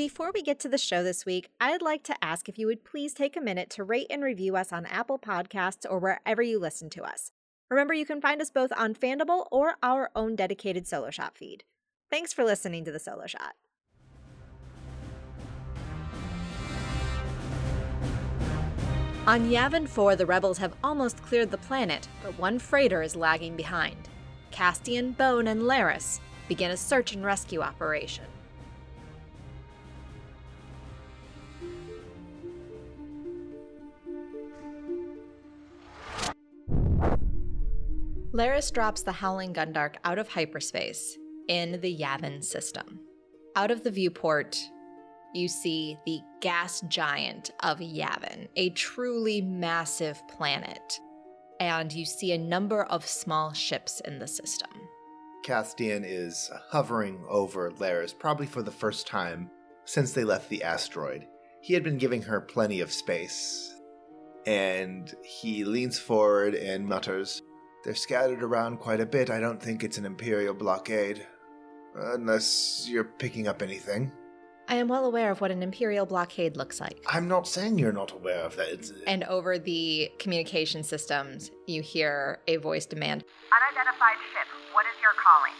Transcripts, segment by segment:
Before we get to the show this week, I'd like to ask if you would please take a minute to rate and review us on Apple Podcasts or wherever you listen to us. Remember, you can find us both on Fandible or our own dedicated Solo Shot feed. Thanks for listening to the Solo Shot. On Yavin 4, the rebels have almost cleared the planet, but one freighter is lagging behind. Castian, Bone, and Laris begin a search and rescue operation. Laris drops the Howling Gundark out of hyperspace in the Yavin system. Out of the viewport, you see the gas giant of Yavin, a truly massive planet. And you see a number of small ships in the system. Castian is hovering over Laris, probably for the first time since they left the asteroid. He had been giving her plenty of space. And he leans forward and mutters, They're scattered around quite a bit. I don't think it's an Imperial blockade. Unless you're picking up anything. I am well aware of what an Imperial blockade looks like. I'm not saying you're not aware of that. It's, And over the communication systems, you hear a voice demand Unidentified ship, what is your calling?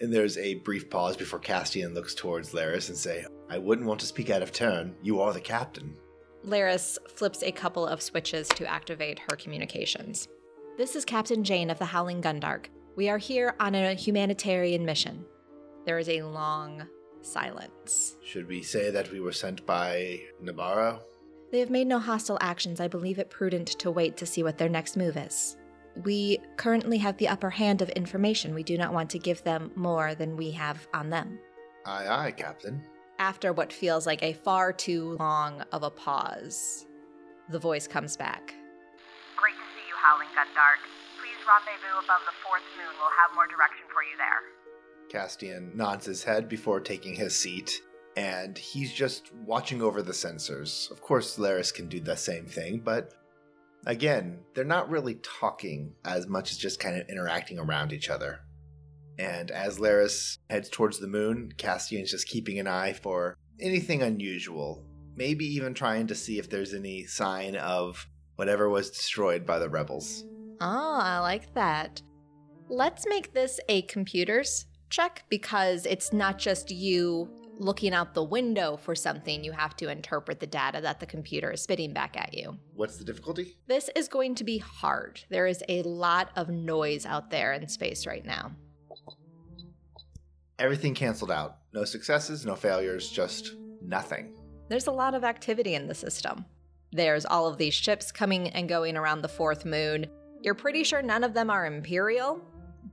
and there's a brief pause before Castian looks towards Laris and say, I wouldn't want to speak out of turn. You are the captain. Laris flips a couple of switches to activate her communications. This is Captain Jane of the Howling Gundark. We are here on a humanitarian mission. There is a long silence. Should we say that we were sent by Navarro? They have made no hostile actions. I believe it prudent to wait to see what their next move is. We currently have the upper hand of information. We do not want to give them more than we have on them. Aye, aye, Captain. After what feels like a far too long of a pause, the voice comes back. Howling Gundark. Please rendezvous above the fourth moon. We'll have more direction for you there. Castian nods his head before taking his seat, and he's just watching over the sensors. Of course, Laris can do the same thing, but again, they're not really talking as much as just kind of interacting around each other. And as Laris heads towards the moon, Castian's just keeping an eye for anything unusual, maybe even trying to see if there's any sign of whatever was destroyed by the rebels. Oh, I like that. Let's make this a computers check because it's not just you looking out the window for something, you have to interpret the data that the computer is spitting back at you. What's the difficulty? This is going to be hard. There is a lot of noise out there in space right now. Everything canceled out. No successes, no failures, just nothing. There's a lot of activity in the system. There's all of these ships coming and going around the fourth moon. You're pretty sure none of them are Imperial,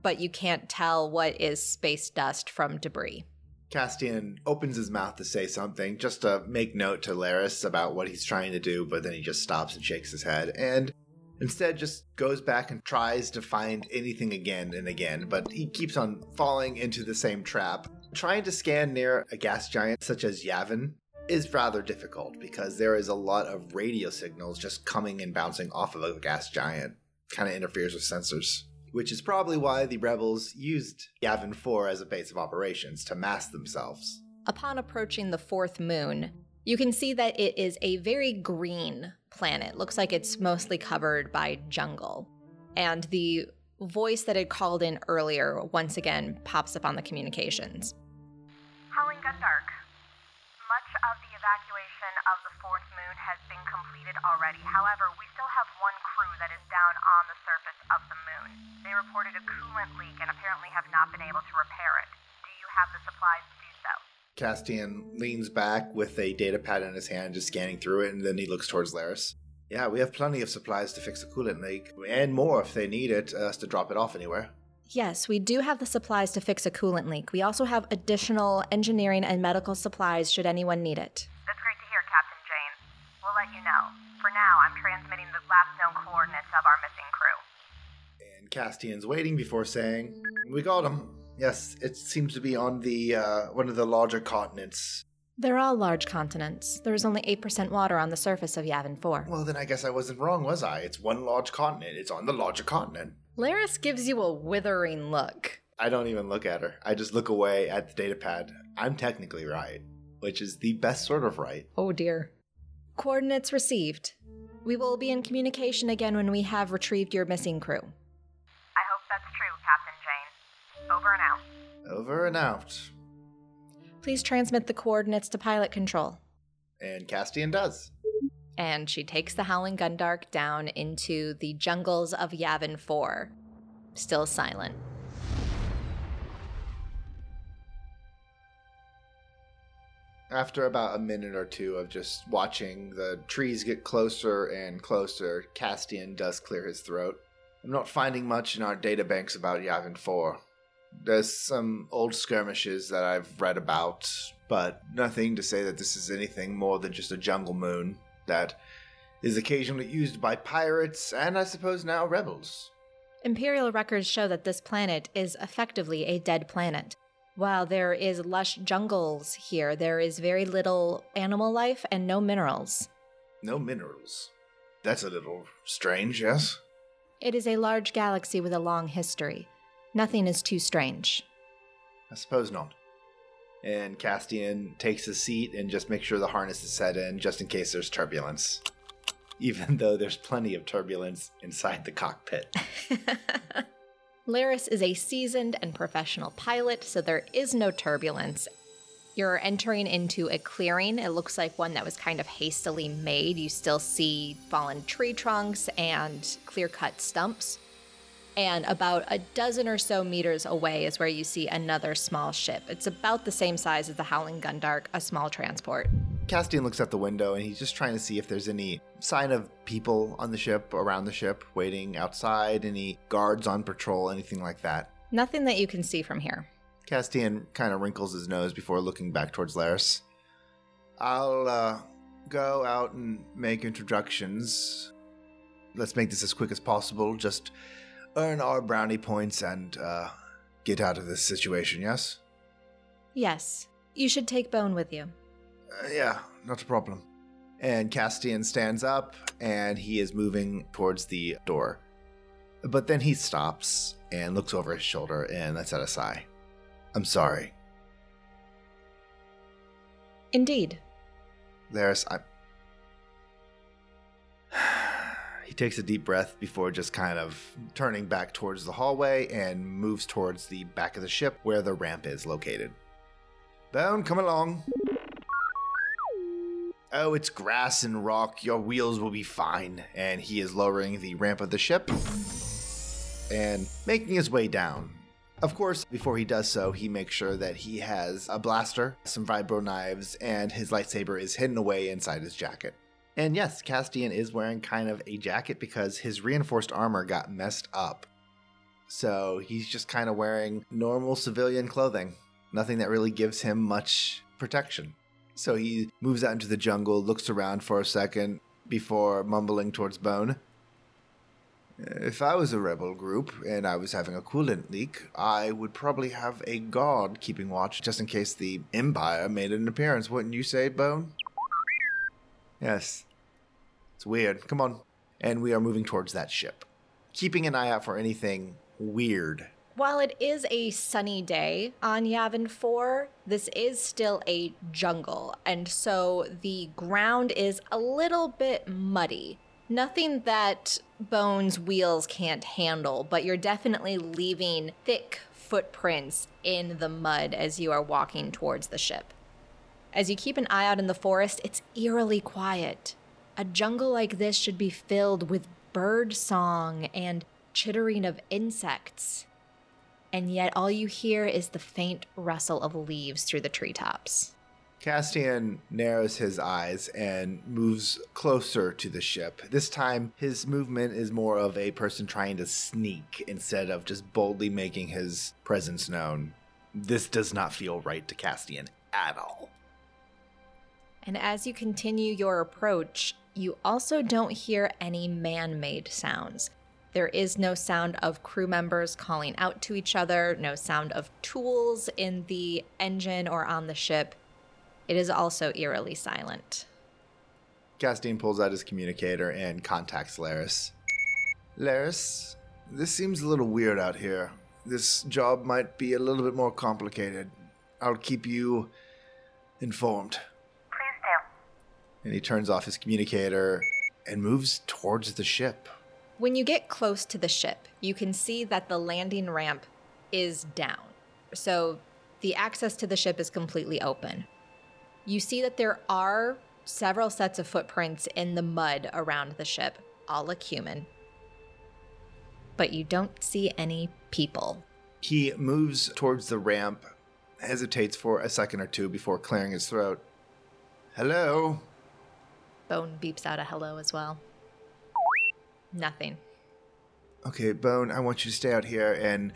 but you can't tell what is space dust from debris. Castian opens his mouth to say something, just to make note to Laris about what he's trying to do, but then he just stops and shakes his head, and instead just goes back and tries to find anything again and again, but he keeps on falling into the same trap. Trying to scan near a gas giant such as Yavin is rather difficult because there is a lot of radio signals just coming and bouncing off of a gas giant. Kind of interferes with sensors which is probably why the rebels used Yavin 4 as a base of operations to mask themselves. Upon approaching the fourth moon, you can see that it is a very green planet. Looks like it's mostly covered by jungle. And the voice that had called in earlier once again pops up on the communications. Howling Gundark. Much of the evacuation of the fourth moon has been completed already. However, we still have one crew that is down on the surface of the moon. They reported a coolant leak and apparently have not been able to repair it. Do you have the supplies to do so? Castian leans back with a data pad in his hand, just scanning through it, and then he looks towards Laris. Yeah, we have plenty of supplies to fix the coolant leak, and more if they need it, uh, us to drop it off anywhere. Yes, we do have the supplies to fix a coolant leak. We also have additional engineering and medical supplies should anyone need it. That's great to hear, Captain Jane. We'll let you know. For now, I'm transmitting the last known coordinates of our missing crew. And Castian's waiting before saying, "We got him. Yes, it seems to be on the uh, one of the larger continents. They're all large continents. There is only 8% water on the surface of Yavin 4. Well, then I guess I wasn't wrong, was I? It's one large continent. It's on the larger continent. Laris gives you a withering look. I don't even look at her. I just look away at the data pad. I'm technically right. which is the best sort of right. Oh dear. Coordinates received. We will be in communication again when we have retrieved your missing crew. I hope that's true, Captain Jane. Over and out. Over and out. Please transmit the coordinates to pilot control. And Castian does. And she takes the Howling Gundark down into the jungles of Yavin 4. Still silent. After about a minute or two of just watching the trees get closer and closer, Castian does clear his throat. I'm not finding much in our databanks about Yavin 4. There's some old skirmishes that I've read about, but nothing to say that this is anything more than just a jungle moon that is occasionally used by pirates and I suppose now rebels. Imperial records show that this planet is effectively a dead planet. While there is lush jungles here, there is very little animal life and no minerals. No minerals. That's a little strange, yes? It is a large galaxy with a long history. Nothing is too strange. I suppose not. And Castian takes a seat and just makes sure the harness is set in just in case there's turbulence. Even though there's plenty of turbulence inside the cockpit. Laris is a seasoned and professional pilot, so there is no turbulence. You're entering into a clearing. It looks like one that was kind of hastily made. You still see fallen tree trunks and clear cut stumps. And about a dozen or so meters away is where you see another small ship. It's about the same size as the Howling Gundark, a small transport. Castian looks out the window and he's just trying to see if there's any sign of people on the ship, around the ship, waiting outside, any guards on patrol, anything like that. Nothing that you can see from here. Castian kind of wrinkles his nose before looking back towards Laris. I'll uh, go out and make introductions. Let's make this as quick as possible. Just earn our brownie points and uh, get out of this situation, yes? Yes. You should take Bone with you. Uh, yeah, not a problem. And Castian stands up and he is moving towards the door. But then he stops and looks over his shoulder and lets out a sigh. I'm sorry. Indeed. There's. I... he takes a deep breath before just kind of turning back towards the hallway and moves towards the back of the ship where the ramp is located. Bone, come along. Oh, it's grass and rock. Your wheels will be fine. And he is lowering the ramp of the ship and making his way down. Of course, before he does so, he makes sure that he has a blaster, some vibro knives, and his lightsaber is hidden away inside his jacket. And yes, Castian is wearing kind of a jacket because his reinforced armor got messed up. So he's just kind of wearing normal civilian clothing, nothing that really gives him much protection. So he moves out into the jungle, looks around for a second before mumbling towards Bone. If I was a rebel group and I was having a coolant leak, I would probably have a guard keeping watch just in case the Empire made an appearance, wouldn't you say, Bone? Yes. It's weird. Come on. And we are moving towards that ship, keeping an eye out for anything weird. While it is a sunny day on Yavin 4, this is still a jungle, and so the ground is a little bit muddy. Nothing that Bones' wheels can't handle, but you're definitely leaving thick footprints in the mud as you are walking towards the ship. As you keep an eye out in the forest, it's eerily quiet. A jungle like this should be filled with bird song and chittering of insects. And yet, all you hear is the faint rustle of leaves through the treetops. Castian narrows his eyes and moves closer to the ship. This time, his movement is more of a person trying to sneak instead of just boldly making his presence known. This does not feel right to Castian at all. And as you continue your approach, you also don't hear any man made sounds. There is no sound of crew members calling out to each other, no sound of tools in the engine or on the ship. It is also eerily silent. Castian pulls out his communicator and contacts Laris. Laris, this seems a little weird out here. This job might be a little bit more complicated. I'll keep you informed. Please do. And he turns off his communicator and moves towards the ship. When you get close to the ship, you can see that the landing ramp is down. So the access to the ship is completely open. You see that there are several sets of footprints in the mud around the ship, all look human. But you don't see any people. He moves towards the ramp, hesitates for a second or two before clearing his throat. Hello? Bone beeps out a hello as well. Nothing. Okay, Bone, I want you to stay out here and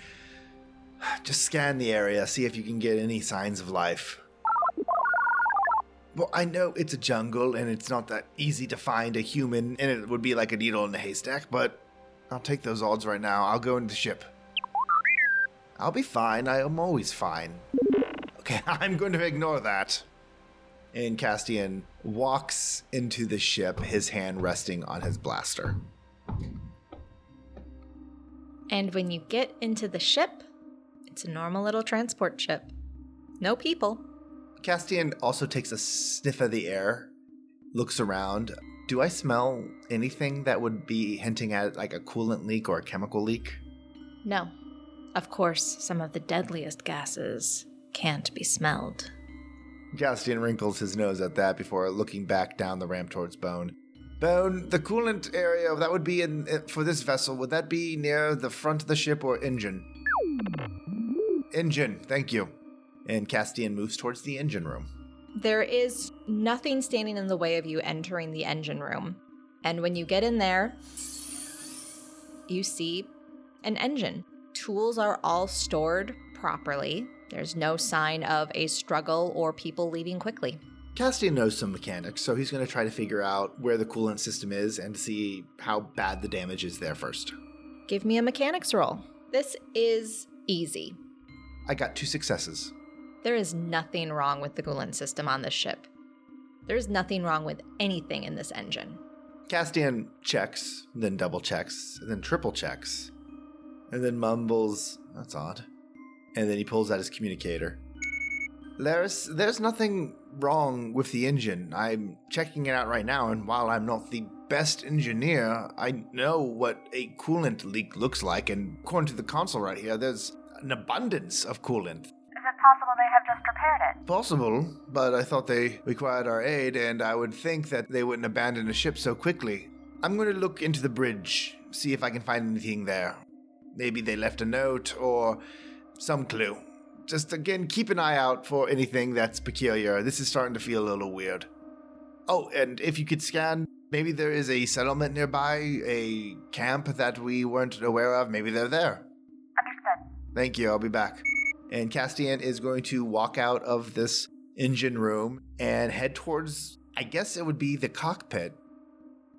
just scan the area, see if you can get any signs of life. Well, I know it's a jungle and it's not that easy to find a human, and it would be like a needle in a haystack, but I'll take those odds right now. I'll go into the ship. I'll be fine. I am always fine. Okay, I'm going to ignore that. And Castian walks into the ship, his hand resting on his blaster. And when you get into the ship, it's a normal little transport ship. No people. Castian also takes a sniff of the air, looks around. Do I smell anything that would be hinting at like a coolant leak or a chemical leak? No. Of course, some of the deadliest gases can't be smelled. Castian wrinkles his nose at that before looking back down the ramp towards Bone. Bone, the coolant area that would be in uh, for this vessel would that be near the front of the ship or engine? Engine, thank you. And Castian moves towards the engine room. There is nothing standing in the way of you entering the engine room. And when you get in there, you see an engine. Tools are all stored properly. There's no sign of a struggle or people leaving quickly. Castian knows some mechanics, so he's going to try to figure out where the coolant system is and see how bad the damage is there first. Give me a mechanics roll. This is easy. I got two successes. There is nothing wrong with the coolant system on this ship. There's nothing wrong with anything in this engine. Castian checks, then double checks, then triple checks, and then mumbles, That's odd. And then he pulls out his communicator. Laris, there's nothing wrong with the engine. I'm checking it out right now, and while I'm not the best engineer, I know what a coolant leak looks like, and according to the console right here, there's an abundance of coolant. Is it possible they have just repaired it? Possible, but I thought they required our aid, and I would think that they wouldn't abandon a ship so quickly. I'm going to look into the bridge, see if I can find anything there. Maybe they left a note or some clue. Just again, keep an eye out for anything that's peculiar. This is starting to feel a little weird. Oh, and if you could scan, maybe there is a settlement nearby, a camp that we weren't aware of. Maybe they're there. Understood. Thank you. I'll be back. And Castian is going to walk out of this engine room and head towards, I guess it would be the cockpit.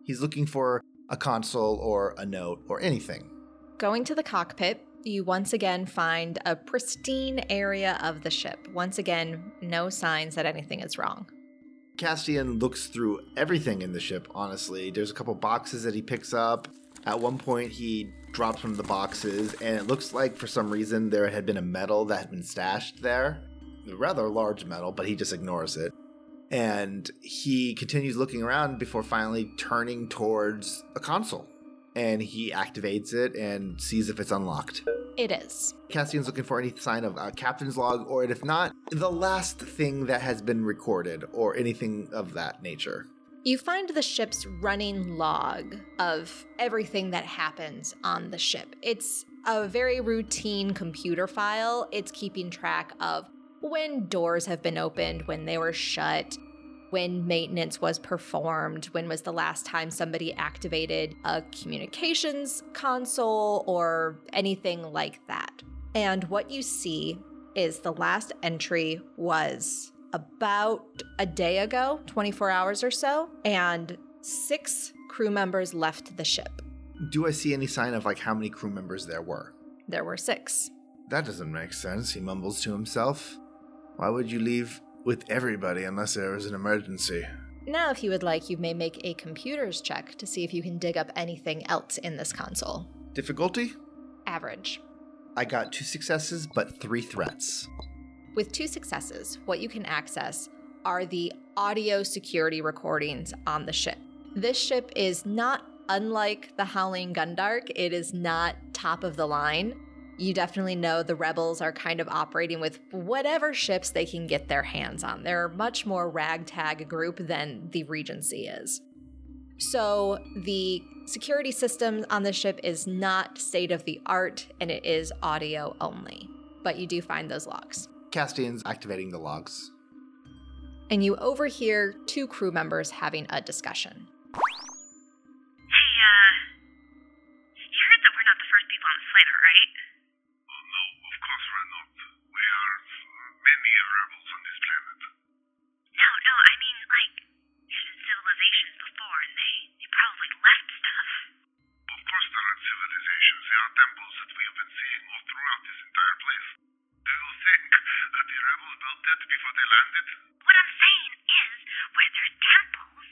He's looking for a console or a note or anything. Going to the cockpit, you once again find a pristine area of the ship. Once again, no signs that anything is wrong. Castian looks through everything in the ship, honestly. There's a couple boxes that he picks up. At one point, he drops one of the boxes, and it looks like for some reason there had been a medal that had been stashed there. A rather large medal, but he just ignores it. And he continues looking around before finally turning towards a console. And he activates it and sees if it's unlocked. It is. Castian's looking for any sign of a captain's log, or if not, the last thing that has been recorded, or anything of that nature. You find the ship's running log of everything that happens on the ship. It's a very routine computer file. It's keeping track of when doors have been opened, when they were shut, when maintenance was performed, when was the last time somebody activated a communications console or anything like that. And what you see is the last entry was about a day ago, 24 hours or so, and six crew members left the ship. Do I see any sign of like how many crew members there were? There were six. That doesn't make sense, he mumbles to himself. Why would you leave with everybody unless there was an emergency? Now, if you would like, you may make a computer's check to see if you can dig up anything else in this console. Difficulty? Average. I got two successes, but three threats. With two successes, what you can access are the audio security recordings on the ship. This ship is not unlike the Howling Gundark, it is not top of the line. You definitely know the rebels are kind of operating with whatever ships they can get their hands on. They're a much more ragtag group than the Regency is. So the security system on the ship is not state of the art and it is audio only. But you do find those logs. Castian's activating the logs. And you overhear two crew members having a discussion. Hey, uh, you heard that we're not the first people on the Slater, right? Course we're not. We are many rebels on this planet. No, no, I mean, like, there's been civilizations before, and they, they probably left stuff. Of course there are civilizations. There are temples that we have been seeing all throughout this entire place. Do you think that the rebels built it before they landed? What I'm saying is, where there's temples,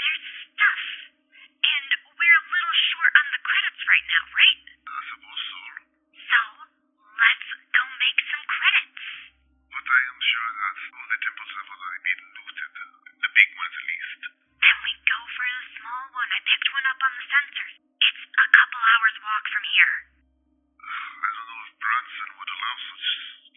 there's stuff. And we're a little short on the credits right now, right? I suppose. So, But I am sure that all the temples have already been looted. The big ones at least. Then we go for the small one. I picked one up on the sensors. It's a couple hours walk from here. I don't know if Branson would allow such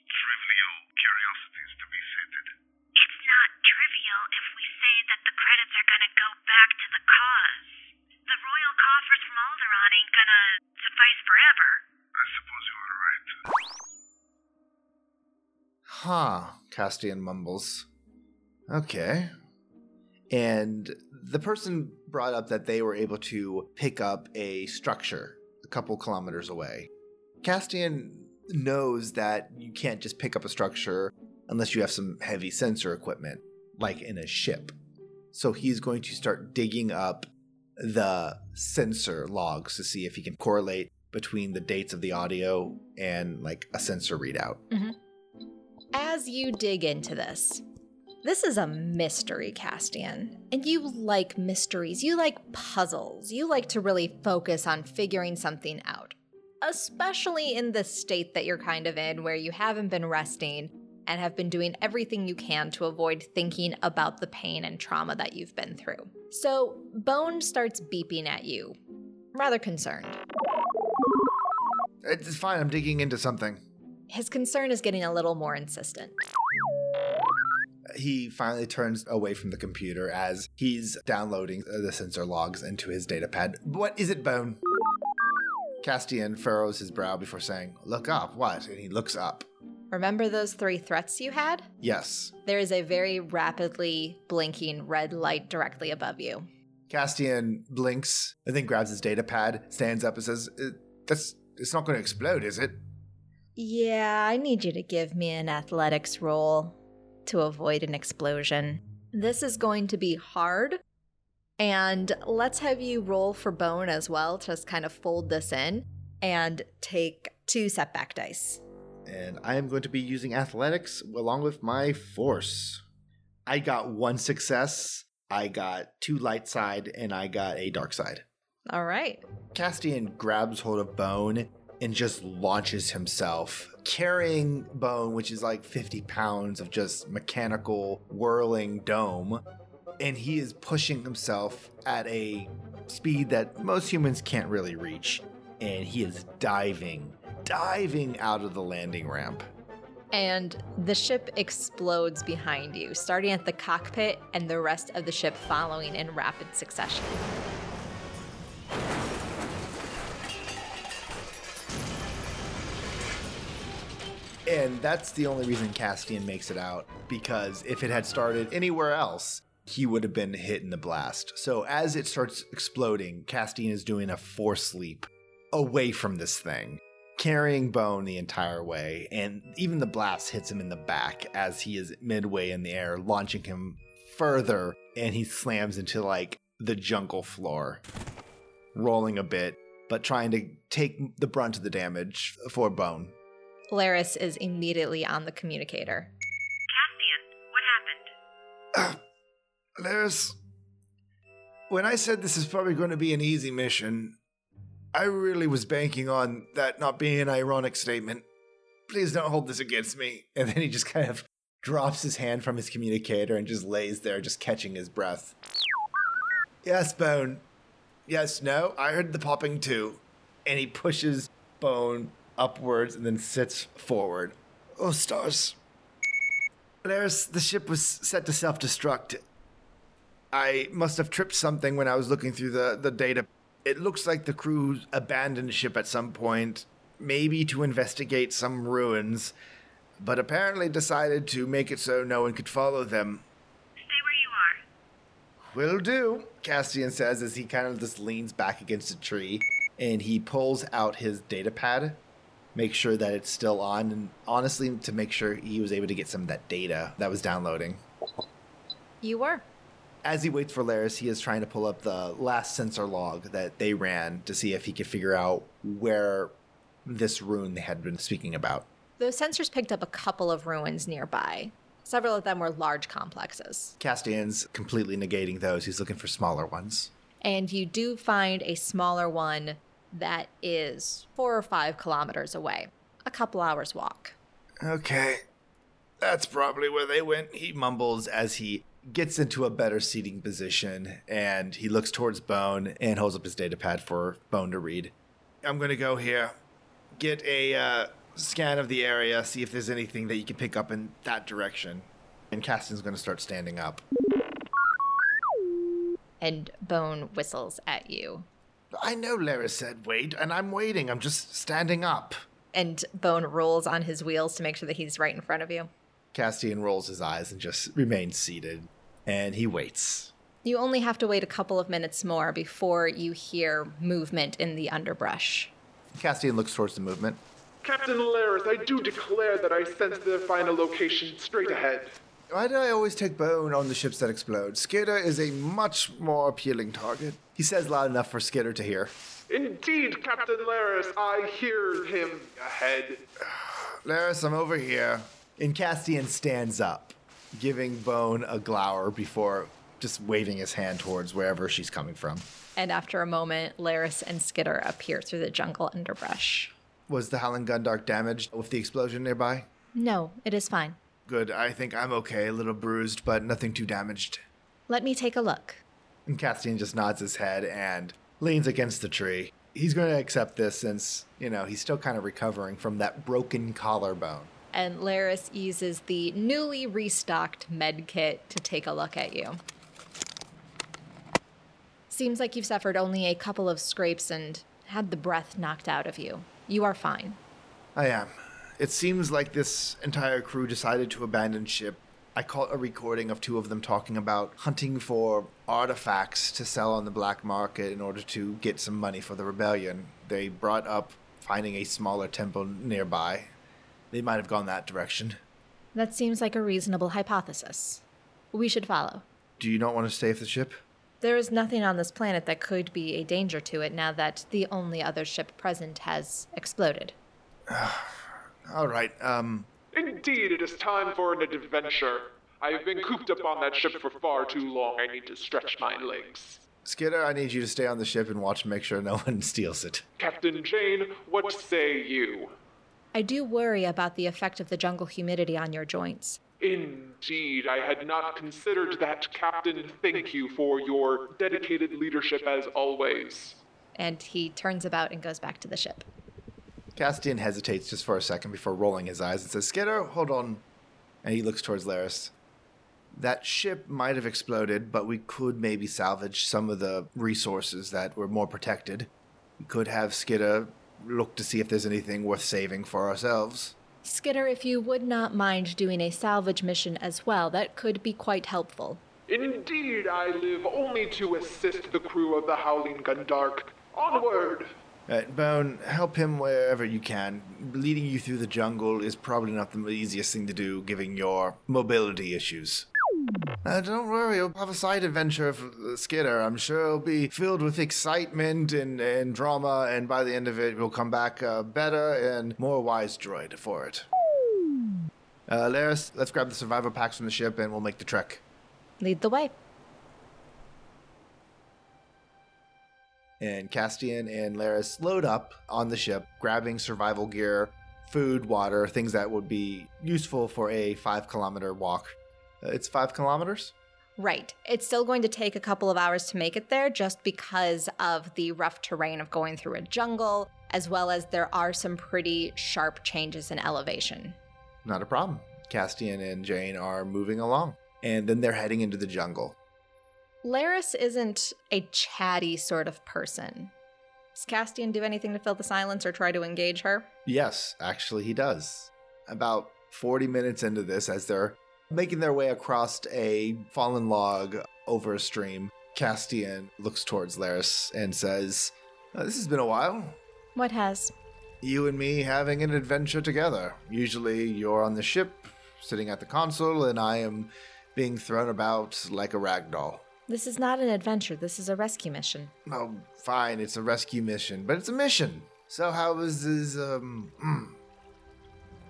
trivial curiosities to be sated. It's not trivial if we say that the credits are gonna go back to the cause. The royal coffers from Alderaan ain't gonna suffice forever. I suppose you are right. Huh, Castian mumbles. Okay. And the person brought up that they were able to pick up a structure a couple kilometers away. Castian knows that you can't just pick up a structure unless you have some heavy sensor equipment, like in a ship. So he's going to start digging up the sensor logs to see if he can correlate between the dates of the audio and like a sensor readout. Mm-hmm. As you dig into this, this is a mystery, Castian. And you like mysteries, you like puzzles, you like to really focus on figuring something out. Especially in the state that you're kind of in, where you haven't been resting and have been doing everything you can to avoid thinking about the pain and trauma that you've been through. So, Bone starts beeping at you, rather concerned. It's fine, I'm digging into something. His concern is getting a little more insistent. He finally turns away from the computer as he's downloading the sensor logs into his datapad. What is it, Bone? Castian furrows his brow before saying, Look up, what? And he looks up. Remember those three threats you had? Yes. There is a very rapidly blinking red light directly above you. Castian blinks and then grabs his datapad, stands up and says, "Uh, That's it's not going to explode, is it? Yeah, I need you to give me an athletics roll to avoid an explosion. This is going to be hard. And let's have you roll for bone as well, just kind of fold this in and take two setback dice. And I am going to be using athletics along with my force. I got one success, I got two light side, and I got a dark side. All right. Castian grabs hold of Bone and just launches himself, carrying Bone, which is like 50 pounds of just mechanical whirling dome. And he is pushing himself at a speed that most humans can't really reach. And he is diving, diving out of the landing ramp. And the ship explodes behind you, starting at the cockpit and the rest of the ship following in rapid succession. And that's the only reason Castian makes it out, because if it had started anywhere else, he would have been hit in the blast. So as it starts exploding, Castian is doing a force leap away from this thing, carrying Bone the entire way, and even the blast hits him in the back as he is midway in the air, launching him further, and he slams into like the jungle floor, rolling a bit, but trying to take the brunt of the damage for Bone. Laris is immediately on the communicator. Castian, what happened? Laris, when I said this is probably going to be an easy mission, I really was banking on that not being an ironic statement. Please don't hold this against me. And then he just kind of drops his hand from his communicator and just lays there, just catching his breath. Yes, Bone. Yes, no, I heard the popping too. And he pushes Bone upwards and then sits forward. Oh, stars. Laris, the ship was set to self destruct. I must have tripped something when I was looking through the, the data. It looks like the crew abandoned ship at some point, maybe to investigate some ruins, but apparently decided to make it so no one could follow them. Stay where you are. Will do, Castian says as he kind of just leans back against a tree and he pulls out his data pad, make sure that it's still on, and honestly, to make sure he was able to get some of that data that was downloading. You were. As he waits for Laris, he is trying to pull up the last sensor log that they ran to see if he could figure out where this rune they had been speaking about. Those sensors picked up a couple of ruins nearby. Several of them were large complexes. Castian's completely negating those. He's looking for smaller ones. And you do find a smaller one that is four or five kilometers away, a couple hours walk. Okay. That's probably where they went, he mumbles as he gets into a better seating position and he looks towards Bone and holds up his data pad for Bone to read. I'm going to go here, get a uh, scan of the area, see if there's anything that you can pick up in that direction. And Castian's going to start standing up. And Bone whistles at you. I know Laris said wait, and I'm waiting. I'm just standing up. And Bone rolls on his wheels to make sure that he's right in front of you. Castian rolls his eyes and just remains seated. And he waits. You only have to wait a couple of minutes more before you hear movement in the underbrush. Castian looks towards the movement. Captain Laris, I do declare that I sense their final location straight ahead. Why do I always take Bone on the ships that explode? Skitter is a much more appealing target. He says loud enough for Skitter to hear. Indeed, Captain Laris, I hear him ahead. Laris, I'm over here. And Castian stands up, giving Bone a glower before just waving his hand towards wherever she's coming from. And after a moment, Laris and Skitter appear through the jungle underbrush. Was the Howling Gundark damaged with the explosion nearby? No, it is fine. Good, I think I'm okay. A little bruised, but nothing too damaged. Let me take a look. And Castian just nods his head and leans against the tree. He's going to accept this since, you know, he's still kind of recovering from that broken collarbone. And Laris uses the newly restocked med kit to take a look at you. Seems like you've suffered only a couple of scrapes and had the breath knocked out of you. You are fine. I am. It seems like this entire crew decided to abandon ship. I caught a recording of two of them talking about hunting for artifacts to sell on the black market in order to get some money for the rebellion. They brought up finding a smaller temple nearby. They might have gone that direction. That seems like a reasonable hypothesis. We should follow. Do you not want to stay with the ship? There is nothing on this planet that could be a danger to it now that the only other ship present has exploded. All right, um, Indeed, it is time for an adventure. I have been cooped up on that ship for far too long. I need to stretch my legs. Skidder, I need you to stay on the ship and watch and make sure no one steals it. Captain Jane, what say you? I do worry about the effect of the jungle humidity on your joints. Indeed, I had not considered that, Captain. Thank you for your dedicated leadership as always. And he turns about and goes back to the ship. Castian hesitates just for a second before rolling his eyes and says, Skidder, hold on. And he looks towards Laris. That ship might have exploded, but we could maybe salvage some of the resources that were more protected. We could have Skidder look to see if there's anything worth saving for ourselves. Skidder, if you would not mind doing a salvage mission as well, that could be quite helpful. Indeed, I live only to assist the crew of the Howling Gundark. Onward! Uh, Bone, help him wherever you can. Leading you through the jungle is probably not the easiest thing to do, given your mobility issues. Uh, don't worry, you'll have a side adventure of Skidder. I'm sure it'll be filled with excitement and, and drama, and by the end of it, we'll come back uh, better and more wise droid for it. Uh, Laris, let's grab the survivor packs from the ship and we'll make the trek. Lead the way. And Castian and Laris load up on the ship, grabbing survival gear food, water, things that would be useful for a five kilometer walk. Uh, it's five kilometers? Right. It's still going to take a couple of hours to make it there just because of the rough terrain of going through a jungle, as well as there are some pretty sharp changes in elevation. Not a problem. Castian and Jane are moving along, and then they're heading into the jungle. Laris isn't a chatty sort of person. Does Castian do anything to fill the silence or try to engage her? Yes, actually, he does. About 40 minutes into this, as they're making their way across a fallen log over a stream, Castian looks towards Laris and says, "Uh, This has been a while. What has? You and me having an adventure together. Usually you're on the ship, sitting at the console, and I am being thrown about like a rag doll. This is not an adventure, this is a rescue mission. Oh, fine, it's a rescue mission, but it's a mission. So how is this, um, hmm.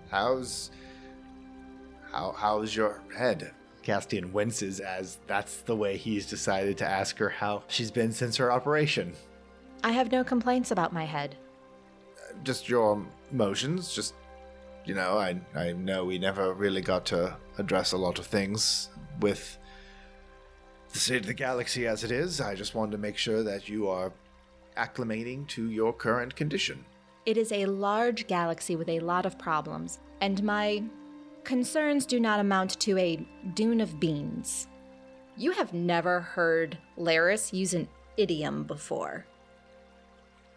how's, how, how's your head? Castian winces as that's the way he's decided to ask her how she's been since her operation. I have no complaints about my head. Just your motions. just, you know, I, I know we never really got to address a lot of things with the state of the galaxy as it is. I just wanted to make sure that you are acclimating to your current condition. It is a large galaxy with a lot of problems, and my concerns do not amount to a dune of beans. You have never heard Laris use an idiom before.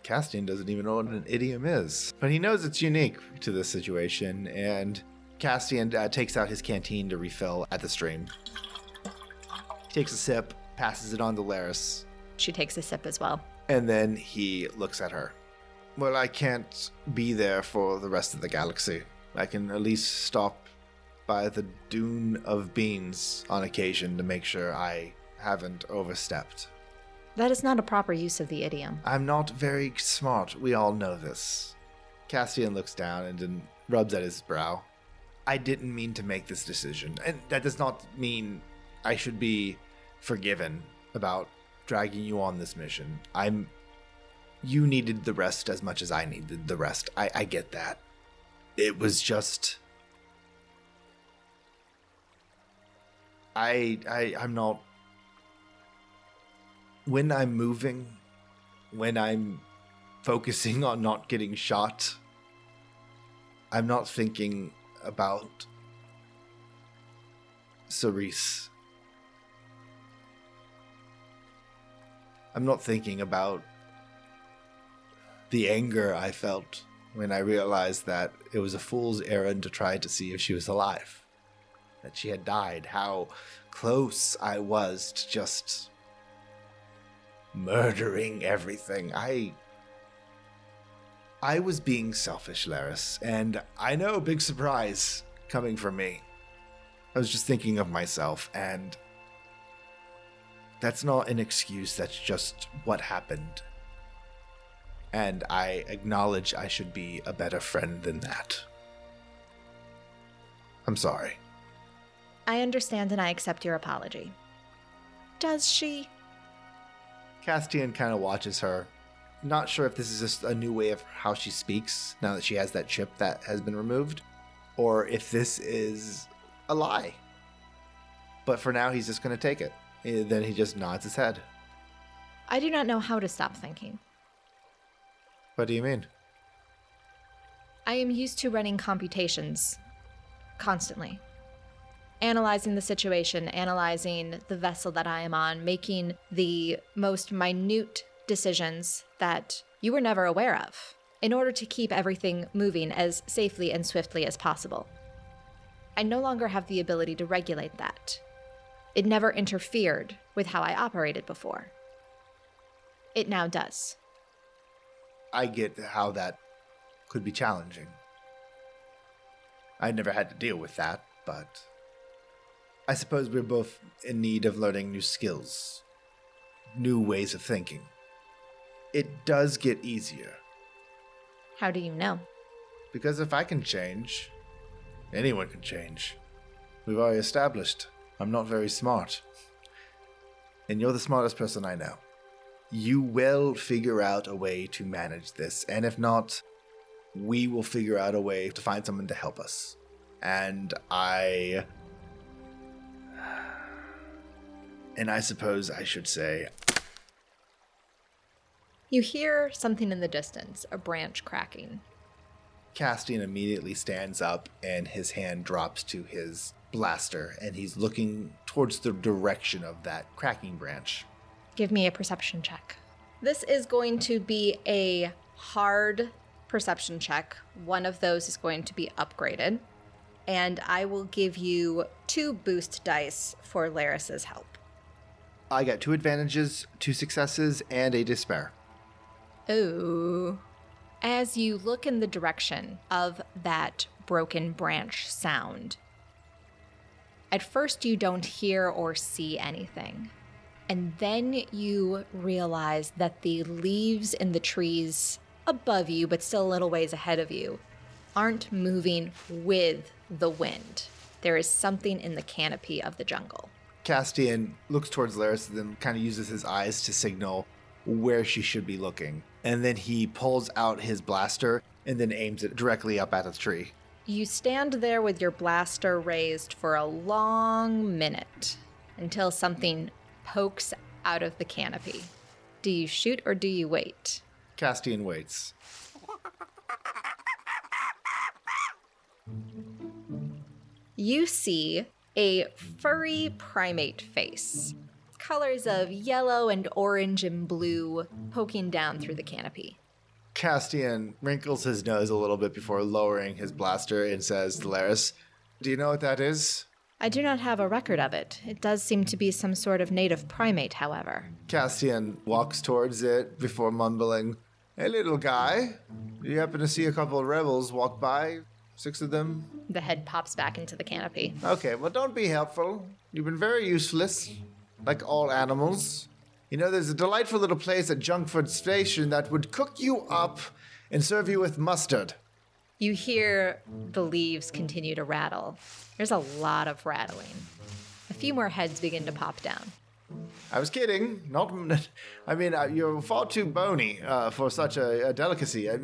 Castian doesn't even know what an idiom is, but he knows it's unique to this situation, and Castian uh, takes out his canteen to refill at the stream. Takes a sip, passes it on to Laris, She takes a sip as well. and then he looks at her. Well, I can't be there for the rest of the galaxy. I can at least stop by the Dune of Beans on occasion to make sure I haven't overstepped. That is not a proper use of the idiom. I'm not very smart. We all know this. Castian looks down and then rubs at his brow. I didn't mean to make this decision, and that does not mean I should be forgiven about dragging you on this mission. I'm. You needed the rest as much as I needed the rest. I, I get that. It was just. I I I'm not when I'm moving, when I'm focusing on not getting shot, I'm not thinking about Cerise. I'm not thinking about the anger I felt when I realized that it was a fool's errand to try to see if she was alive. That she had died. How close I was to just murdering everything. I I was being selfish, Laris, and I know big surprise coming from me. I was just thinking of myself and that's not an excuse, that's just what happened. And I acknowledge I should be a better friend than that. I'm sorry. I understand and I accept your apology. Does she? Castian kind of watches her. Not sure if this is just a new way of how she speaks now that she has that chip that has been removed, or if this is a lie. But for now, he's just going to take it. Eh, Then he just nods his head. I do not know how to stop thinking. What do you mean? I am used to running computations constantly, analyzing the situation, analyzing the vessel that I am on, making the most minute decisions that you were never aware of in order to keep everything moving as safely and swiftly as possible. I no longer have the ability to regulate that. It never interfered with how I operated before. It now does. I get how that could be challenging. I never had to deal with that, but I suppose we're both in need of learning new skills, new ways of thinking. It does get easier, How do you know? because if I can change, anyone can change. We've already established I'm not very smart. And you're the smartest person I know. You will figure out a way to manage this, and if not, we will figure out a way to find someone to help us. And I. And I suppose I should say, You hear something in the distance, a branch cracking. Castian immediately stands up and his hand drops to his blaster and he's looking towards the direction of that cracking branch. Give me a perception check. This is going to be a hard perception check. One of those is going to be upgraded. And I will give you two boost dice for Laris's help. I got two advantages, two successes, and a despair. Oh. As you look in the direction of that broken branch sound, at first you don't hear or see anything. And then you realize that the leaves in the trees above you, but still a little ways ahead of you, aren't moving with the wind. There is something in the canopy of the jungle. Castian looks towards Laris and then kind of uses his eyes to signal where she should be looking. And then he pulls out his blaster and then aims it directly up at the tree. You stand there with your blaster raised for a long minute until something pokes out of the canopy. Do you shoot or do you wait? Castian waits. You see a furry primate face, colors of yellow and orange and blue poking down through the canopy. Castian wrinkles his nose a little bit before lowering his blaster and says to Laris, Do you know what that is? I do not have a record of it. It does seem to be some sort of native primate, however. Castian walks towards it before mumbling, Hey, little guy, do you happen to see a couple of rebels walk by? Six of them? The head pops back into the canopy. Okay, well, don't be helpful. You've been very useless, like all animals. You know, there's a delightful little place at Junkford Station that would cook you up and serve you with mustard. You hear the leaves continue to rattle. There's a lot of rattling. A few more heads begin to pop down. I was kidding. Not, I mean, uh, you're far too bony uh, for such a, a delicacy. Uh,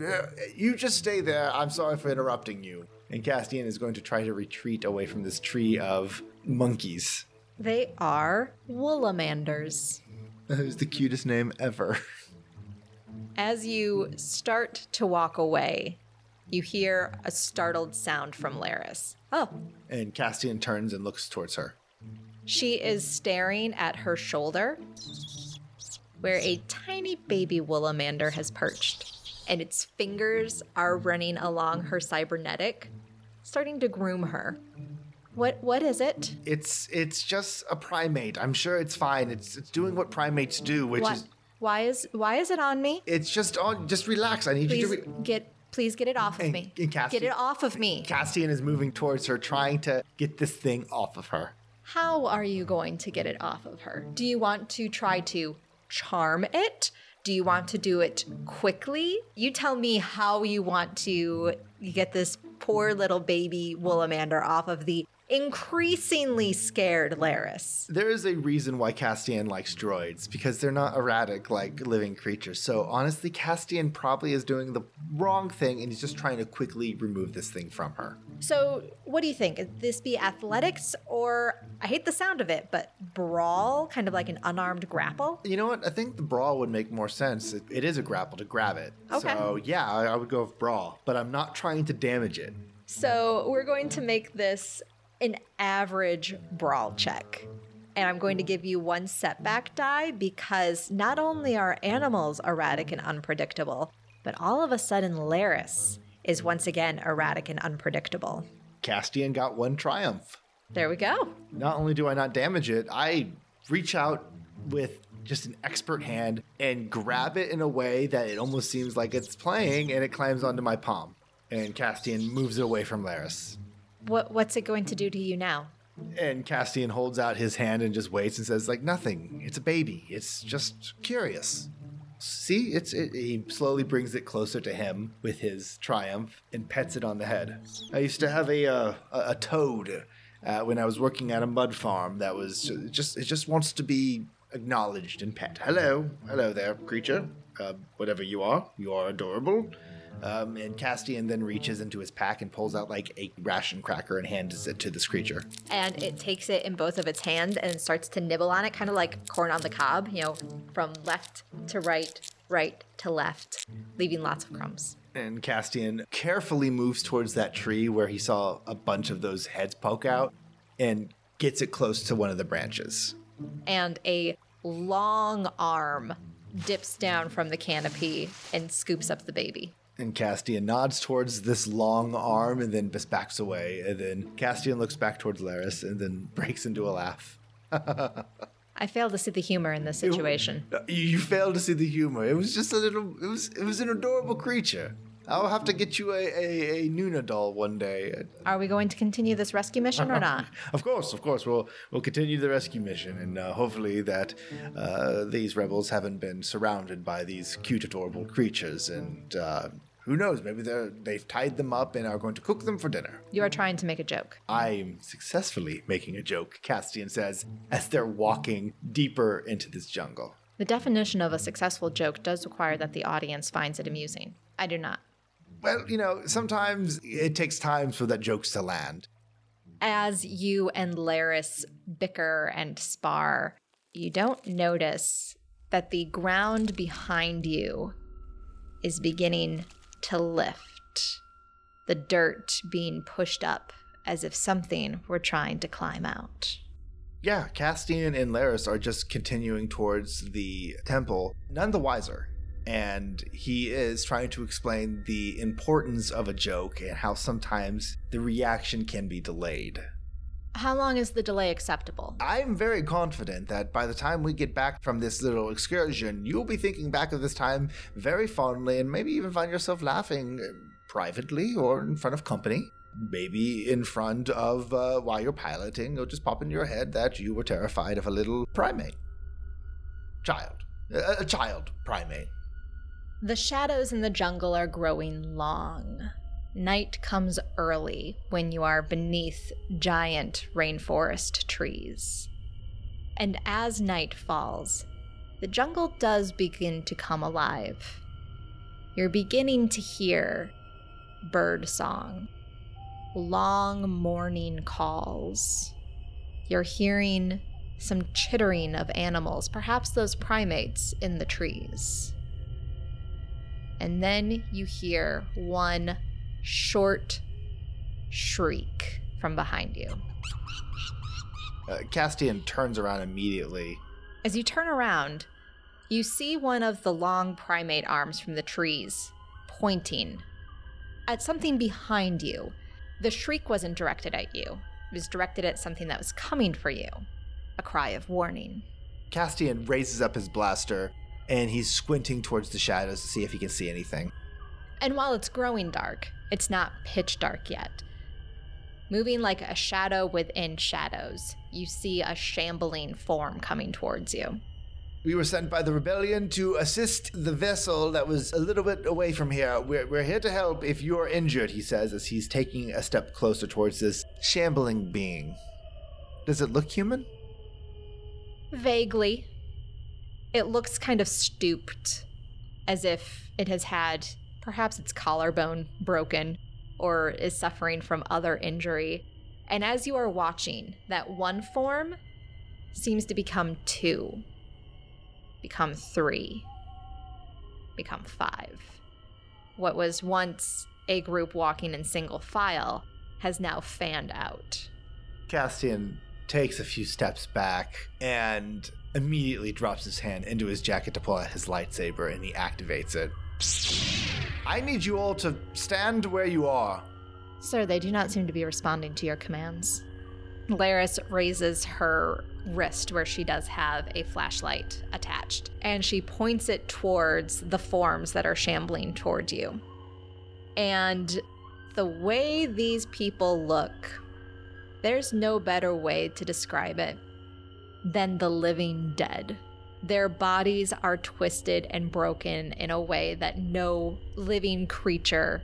you just stay there. I'm sorry for interrupting you. And Castian is going to try to retreat away from this tree of monkeys. They are Woolamanders. That is the cutest name ever. As you start to walk away, you hear a startled sound from Laris. Oh, And Castian turns and looks towards her. She is staring at her shoulder, where a tiny baby Woolamander has perched, and its fingers are running along her cybernetic, starting to groom her. What what is it? It's it's just a primate. I'm sure it's fine. It's it's doing what primates do, which What? is Why is why is it on me? it's just on. Just relax. I need Please you to. Re- get please get it off of And- me. and Get it off of me. Castian is moving towards her, trying to get this thing off of her. How are you going to get it off of her? Do you want to try to charm it? Do you want to do it quickly? You tell me how you want to get this poor little baby Woolamander off of the increasingly scared Laris. There is a reason why Castian likes droids because they're not erratic like living creatures. So honestly, Castian probably is doing the wrong thing and he's just trying to quickly remove this thing from her. So, what do you think? Would this be athletics or I hate the sound of it, but brawl, kind of like an unarmed grapple? You know what? I think the brawl would make more sense. It, it is a grapple to grab it. Okay. So yeah, I, I would go with brawl, but I'm not trying to damage it. So we're going to make this an average brawl check. And I'm going to give you one setback die because not only are animals erratic and unpredictable, but all of a sudden Laris is once again erratic and unpredictable. Castian got one triumph. There we go. Not only do I not damage it, I reach out with just an expert hand and grab it in a way that it almost seems like it's playing and it climbs onto my palm. And Castian moves it away from Laris. What what's it going to do to you now? And Castian holds out his hand and just waits and says, like, nothing. It's a baby. It's just curious. See, it's it, he slowly brings it closer to him with his triumph and pets it on the head. I used to have a uh, a, toad uh, when I was working at a mud farm that was just it just wants to be acknowledged and pet. Hello, hello there, creature. Uh, whatever you are, you are adorable. Um, and Castian then reaches into his pack and pulls out like a ration cracker and hands it to this creature. and it takes it in both of its hands and starts to nibble on it, kind of like corn on the cob, you know, from left to right, right to left, leaving lots of crumbs. And Castian carefully moves towards that tree where he saw a bunch of those heads poke out and gets it close to one of the branches. And a long arm dips down from the canopy and scoops up the baby. And Castian nods towards this long arm and then just backs away. And then Castian looks back towards Laris and then breaks into a laugh. I fail to see the humor in this situation. Uh, You, you failed to see the humor. It was just a little. It was. It was an adorable creature. I'll have to get you a, a, a Nuna doll one day. Are we going to continue this rescue mission or not? Of course, of course, we'll we'll continue the rescue mission, and uh, hopefully that uh, these rebels haven't been surrounded by these cute, adorable creatures, and uh, who knows, maybe they're they've tied them up and are going to cook them for dinner. You are trying to make a joke. I'm successfully making a joke, Castian says, as they're walking deeper into this jungle. The definition of a successful joke does require that the audience finds it amusing. I do not. Well, you know, sometimes it takes time for that jokes to land. as you and Laris bicker and spar, you don't notice that the ground behind you is beginning to lift, the dirt being pushed up as if something were trying to climb out. Yeah, Castian and Laris are just continuing towards the temple, none the wiser. And he is trying to explain the importance of a joke and how sometimes the reaction can be delayed. How long is the delay acceptable? I'm very confident that by the time we get back from this little excursion, you'll be thinking back of this time very fondly and maybe even find yourself laughing privately or in front of company. Maybe in front of, uh, while you're piloting, it'll just pop into your head that you were terrified of a little primate. Child. A, a child primate. The shadows in the jungle are growing long. Night comes early when you are beneath giant rainforest trees. And as night falls, the jungle does begin to come alive. You're beginning to hear bird song, long morning calls. You're hearing some chittering of animals, perhaps those primates in the trees. And then you hear one short shriek from behind you. Uh, Castian turns around immediately. As you turn around, you see one of the long primate arms from the trees pointing at something behind you. The shriek wasn't directed at you, it was directed at something that was coming for you a cry of warning. Castian raises up his blaster and he's squinting towards the shadows to see if he can see anything. And while it's growing dark, it's not pitch dark yet. Moving like a shadow within shadows, you see a shambling form coming towards you. We were sent by the rebellion to assist the vessel that was a little bit away from here. We're, we're here to help if you're injured, he says, as he's taking a step closer towards this shambling being. Does it look human? Vaguely. It looks kind of stooped, as if it has had perhaps its collarbone broken or is suffering from other injury. And as you are watching, that one form seems to become two, become three, become five. What was once a group walking in single file has now fanned out. Castian takes a few steps back and immediately drops his hand into his jacket to pull out his lightsaber and he activates it. I need you all to stand where you are. Sir, they do not seem to be responding to your commands. Laris raises her wrist where she does have a flashlight attached, and she points it towards the forms that are shambling towards you. And the way these people look, there's no better way to describe it than the living dead. Their bodies are twisted and broken in a way that no living creature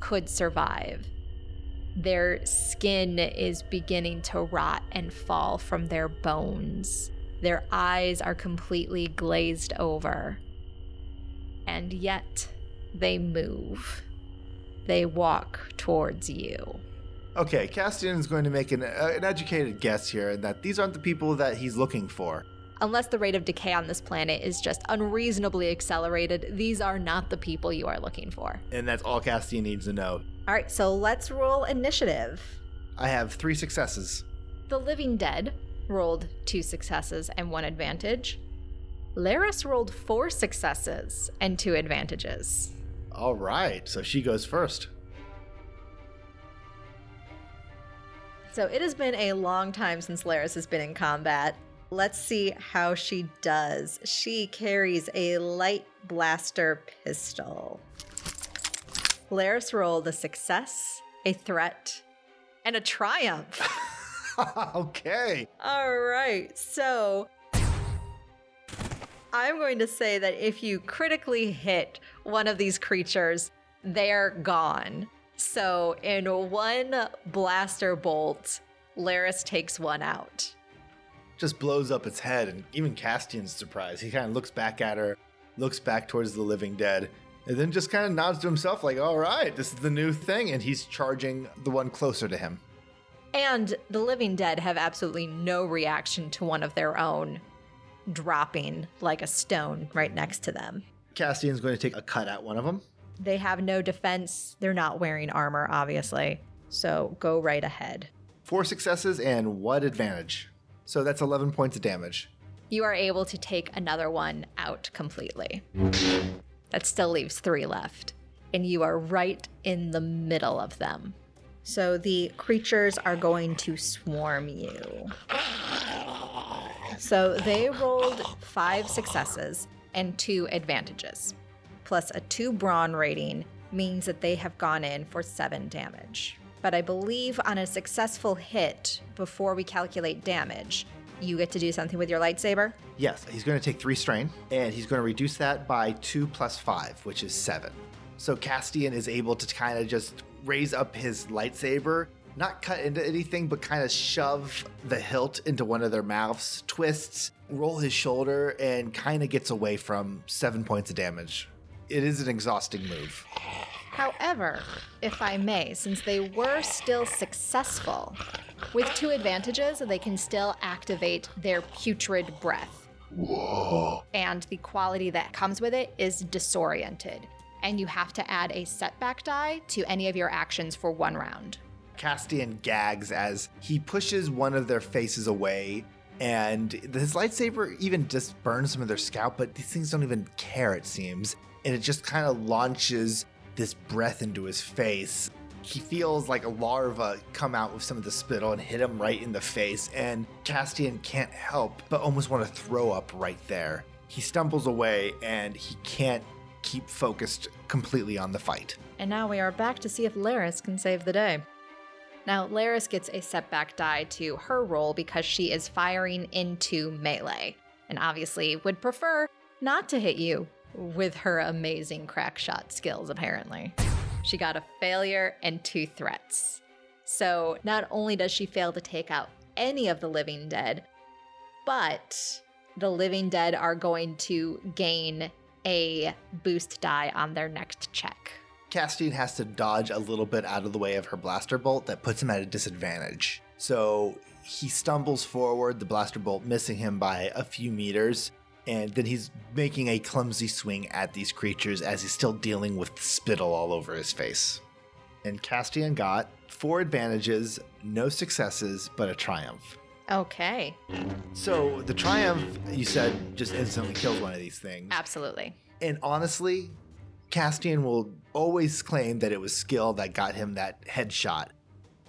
could survive. Their skin is beginning to rot and fall from their bones. Their eyes are completely glazed over. And yet, they move. they walk towards you. Okay, Castian is going to make an, uh, an educated guess here that these aren't the people that he's looking for. Unless the rate of decay on this planet is just unreasonably accelerated, these are not the people you are looking for. And that's all Castian needs to know. All right, so let's roll initiative. I have three successes. The living dead rolled two successes and one advantage. Laris rolled four successes and two advantages. All right, so she goes first. So it has been a long time since Laris has been in combat. Let's see how she does. She carries a light blaster pistol. Laris rolled a success, a threat, and a triumph. okay. All right, so I'm going to say that if you critically hit one of these creatures, they're gone. So in one blaster bolt, Laris takes one out. Just blows up its head, and even Castian's surprised. He kind of looks back at her, looks back towards the living dead, and then just kind of nods to himself, like, all right, this is the new thing. And he's charging the one closer to him. And the living dead have absolutely no reaction to one of their own dropping like a stone right next to them. Castian's going to take a cut at one of them. They have no defense. They're not wearing armor, obviously. So go right ahead. Four successes and what advantage? So that's 11 points of damage. You are able to take another one out completely. That still leaves three left. And you are right in the middle of them. So the creatures are going to swarm you. So they rolled five successes and two advantages, plus a two brawn rating means that they have gone in for seven damage. But I believe on a successful hit, before we calculate damage, you get to do something with your lightsaber. Yes, he's going to take three strain, and he's going to reduce that by two plus five, which is seven. So Castian is able to kind of just raise up his lightsaber, not cut into anything, but kind of shove the hilt into one of their mouths, twists, roll his shoulder, and kind of gets away from seven points of damage. It is an exhausting move. However, if I may, since they were still successful, with two advantages, they can still activate their putrid breath. And the quality that comes with it is disoriented. And you have to add a setback die to any of your actions for one round. Castian gags as he pushes one of their faces away, and his lightsaber even just burns some of their scalp, but these things don't even care, it seems. And it just kind of launches this breath into his face. He feels like a larva come out with some of the spittle and hit him right in the face, and Castian can't help but almost want to throw up right there. He stumbles away and he can't keep focused completely on the fight. And now we are back to see if Laris can save the day. Now, Laris gets a setback die to her roll because she is firing into melee, and obviously would prefer not to hit you with her amazing crack shot skills, apparently. She got a failure and two threats. So, not only does she fail to take out any of the living dead, but the living dead are going to gain a boost die on their next check. Castian has to dodge a little bit out of the way of her blaster bolt that puts him at a disadvantage. So he stumbles forward, the blaster bolt missing him by a few meters, and then he's making a clumsy swing at these creatures as he's still dealing with spittle all over his face. And Castian got four advantages, no successes, but a triumph. Okay, So the triumph, you said, just instantly kills one of these things. absolutely. And honestly, Castian will always claim that it was skill that got him that headshot,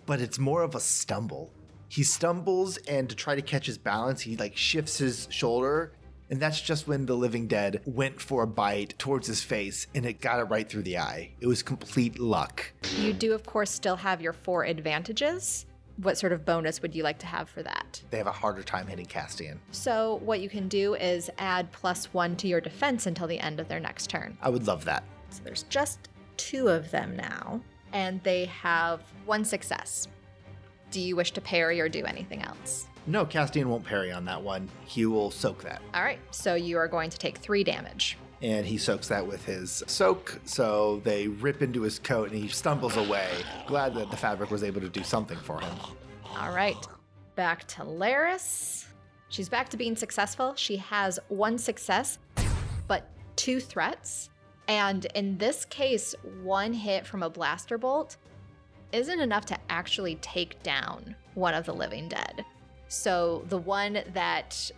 but it's more of a stumble. He stumbles, and to try to catch his balance, he like shifts his shoulder, and that's just when the living dead went for a bite towards his face, and it got it right through the eye. It was complete luck. You do, of course, still have your four advantages. What sort of bonus would you like to have for that? They have a harder time hitting Castian. So, what you can do is add plus one to your defense until the end of their next turn. I would love that. So, there's just two of them now, and they have one success. Do you wish to parry or do anything else? No, Castian won't parry on that one. He will soak that. All right, so you are going to take three damage. and he soaks that with his soak. So they rip into his coat and he stumbles away. Glad that the fabric was able to do something for him. All right. Back to Laris. She's back to being successful. She has one success, but two threats. And in this case, one hit from a blaster bolt isn't enough to actually take down one of the living dead. So the one that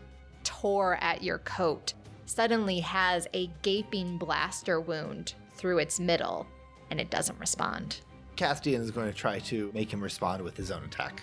tore at your coat suddenly has a gaping blaster wound through its middle, and it doesn't respond. Castian is going to try to make him respond with his own attack.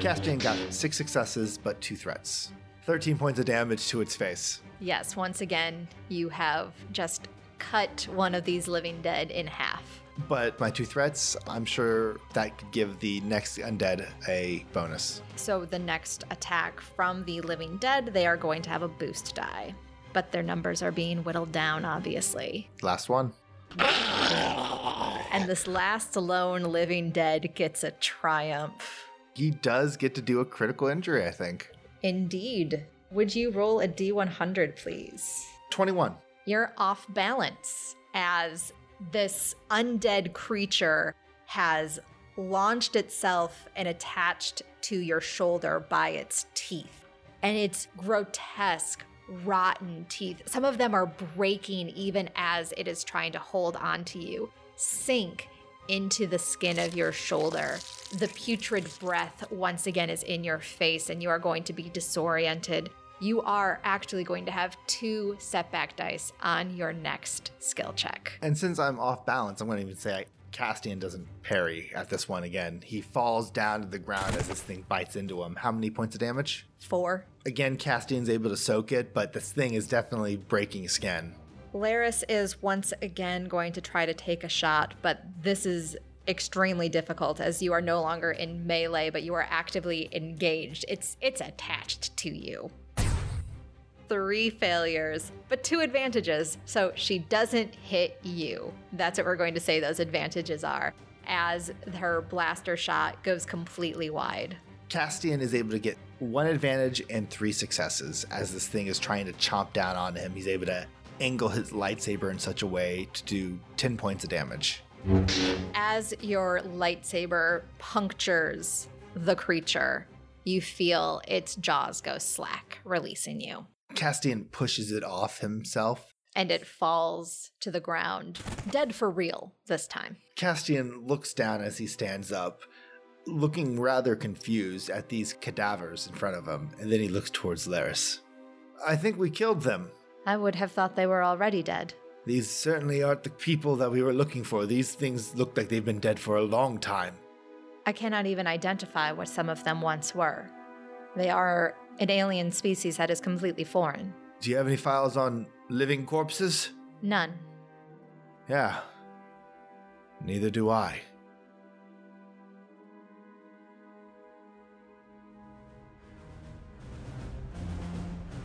Castian got six successes, but two threats. 13 points of damage to its face. Yes, once again, you have just cut one of these living dead in half. But my two threats, I'm sure that could give the next undead a bonus. So the next attack from the living dead, they are going to have a boost die. But their numbers are being whittled down, obviously. Last one. And this last lone living dead gets a triumph. He does get to do a critical injury, I think. Indeed. Would you roll a d100, please? 21. You're off balance as this undead creature has launched itself and attached to your shoulder by its teeth. And it's grotesque, rotten teeth. Some of them are breaking even as it is trying to hold on to you. Sink into the skin of your shoulder. The putrid breath once again is in your face, and you are going to be disoriented. You are actually going to have two setback dice on your next skill check. And since I'm off balance, I'm going to even say I, Castian doesn't parry at this one again. He falls down to the ground as this thing bites into him. How many points of damage? Four. Again, Castian's able to soak it, but this thing is definitely breaking skin. Laris is once again going to try to take a shot, but this is extremely difficult as you are no longer in melee, but you are actively engaged. It's it's attached to you. Three failures, but two advantages. So she doesn't hit you. That's what we're going to say those advantages are. As her blaster shot goes completely wide. Castian is able to get one advantage and three successes as this thing is trying to chomp down on him. He's able to angle his lightsaber in such a way to do 10 points of damage. As your lightsaber punctures the creature, you feel its jaws go slack, releasing you. Castian pushes it off himself. And it falls to the ground, dead for real this time. Castian looks down as he stands up, looking rather confused at these cadavers in front of him, and then he looks towards Laris. I think we killed them. I would have thought they were already dead. These certainly aren't the people that we were looking for. These things look like they've been dead for a long time. I cannot even identify what some of them once were. They are an alien species that is completely foreign. Do you have any files on living corpses? None. Yeah. Neither do I.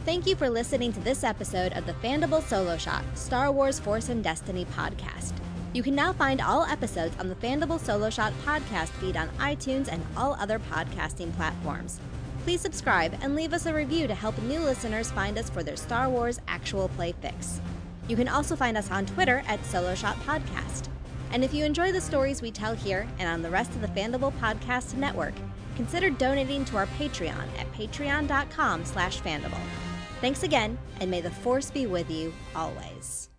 Thank you for listening to this episode of the Fandible Solo Shot Star Wars Force and Destiny podcast. You can now find all episodes on the Fandible Solo Shot podcast feed on iTunes and all other podcasting platforms. Please subscribe and leave us a review to help new listeners find us for their Star Wars actual play fix. You can also find us on Twitter at Solo Podcast. And if you enjoy the stories we tell here and on the rest of the Fandible Podcast Network, consider donating to our Patreon at patreon.com slash Fandible. Thanks again, and may the Force be with you always.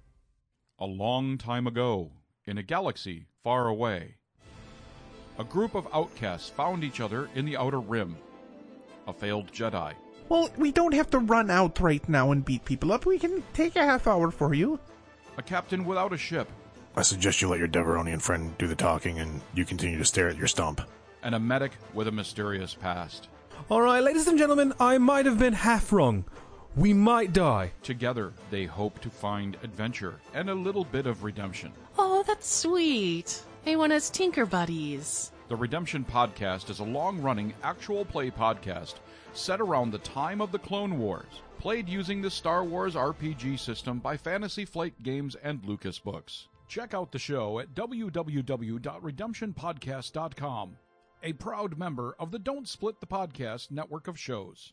A long time ago, in a galaxy far away, a group of outcasts found each other in the Outer Rim. A failed Jedi. Well, we don't have to run out right now and beat people up. We can take a half hour for you. A captain without a ship. I suggest you let your Devaronian friend do the talking and you continue to stare at your stump. And a medic with a mysterious past. All right, ladies and gentlemen, I might have been half wrong. We might die. Together, they hope to find adventure and a little bit of redemption. Oh, that's sweet. A1 has Tinker Buddies. The Redemption Podcast is a long running actual play podcast set around the time of the Clone Wars, played using the Star Wars RPG system by Fantasy Flight Games and Lucas Books. Check out the show at www.redemptionpodcast.com, a proud member of the Don't Split the Podcast network of shows.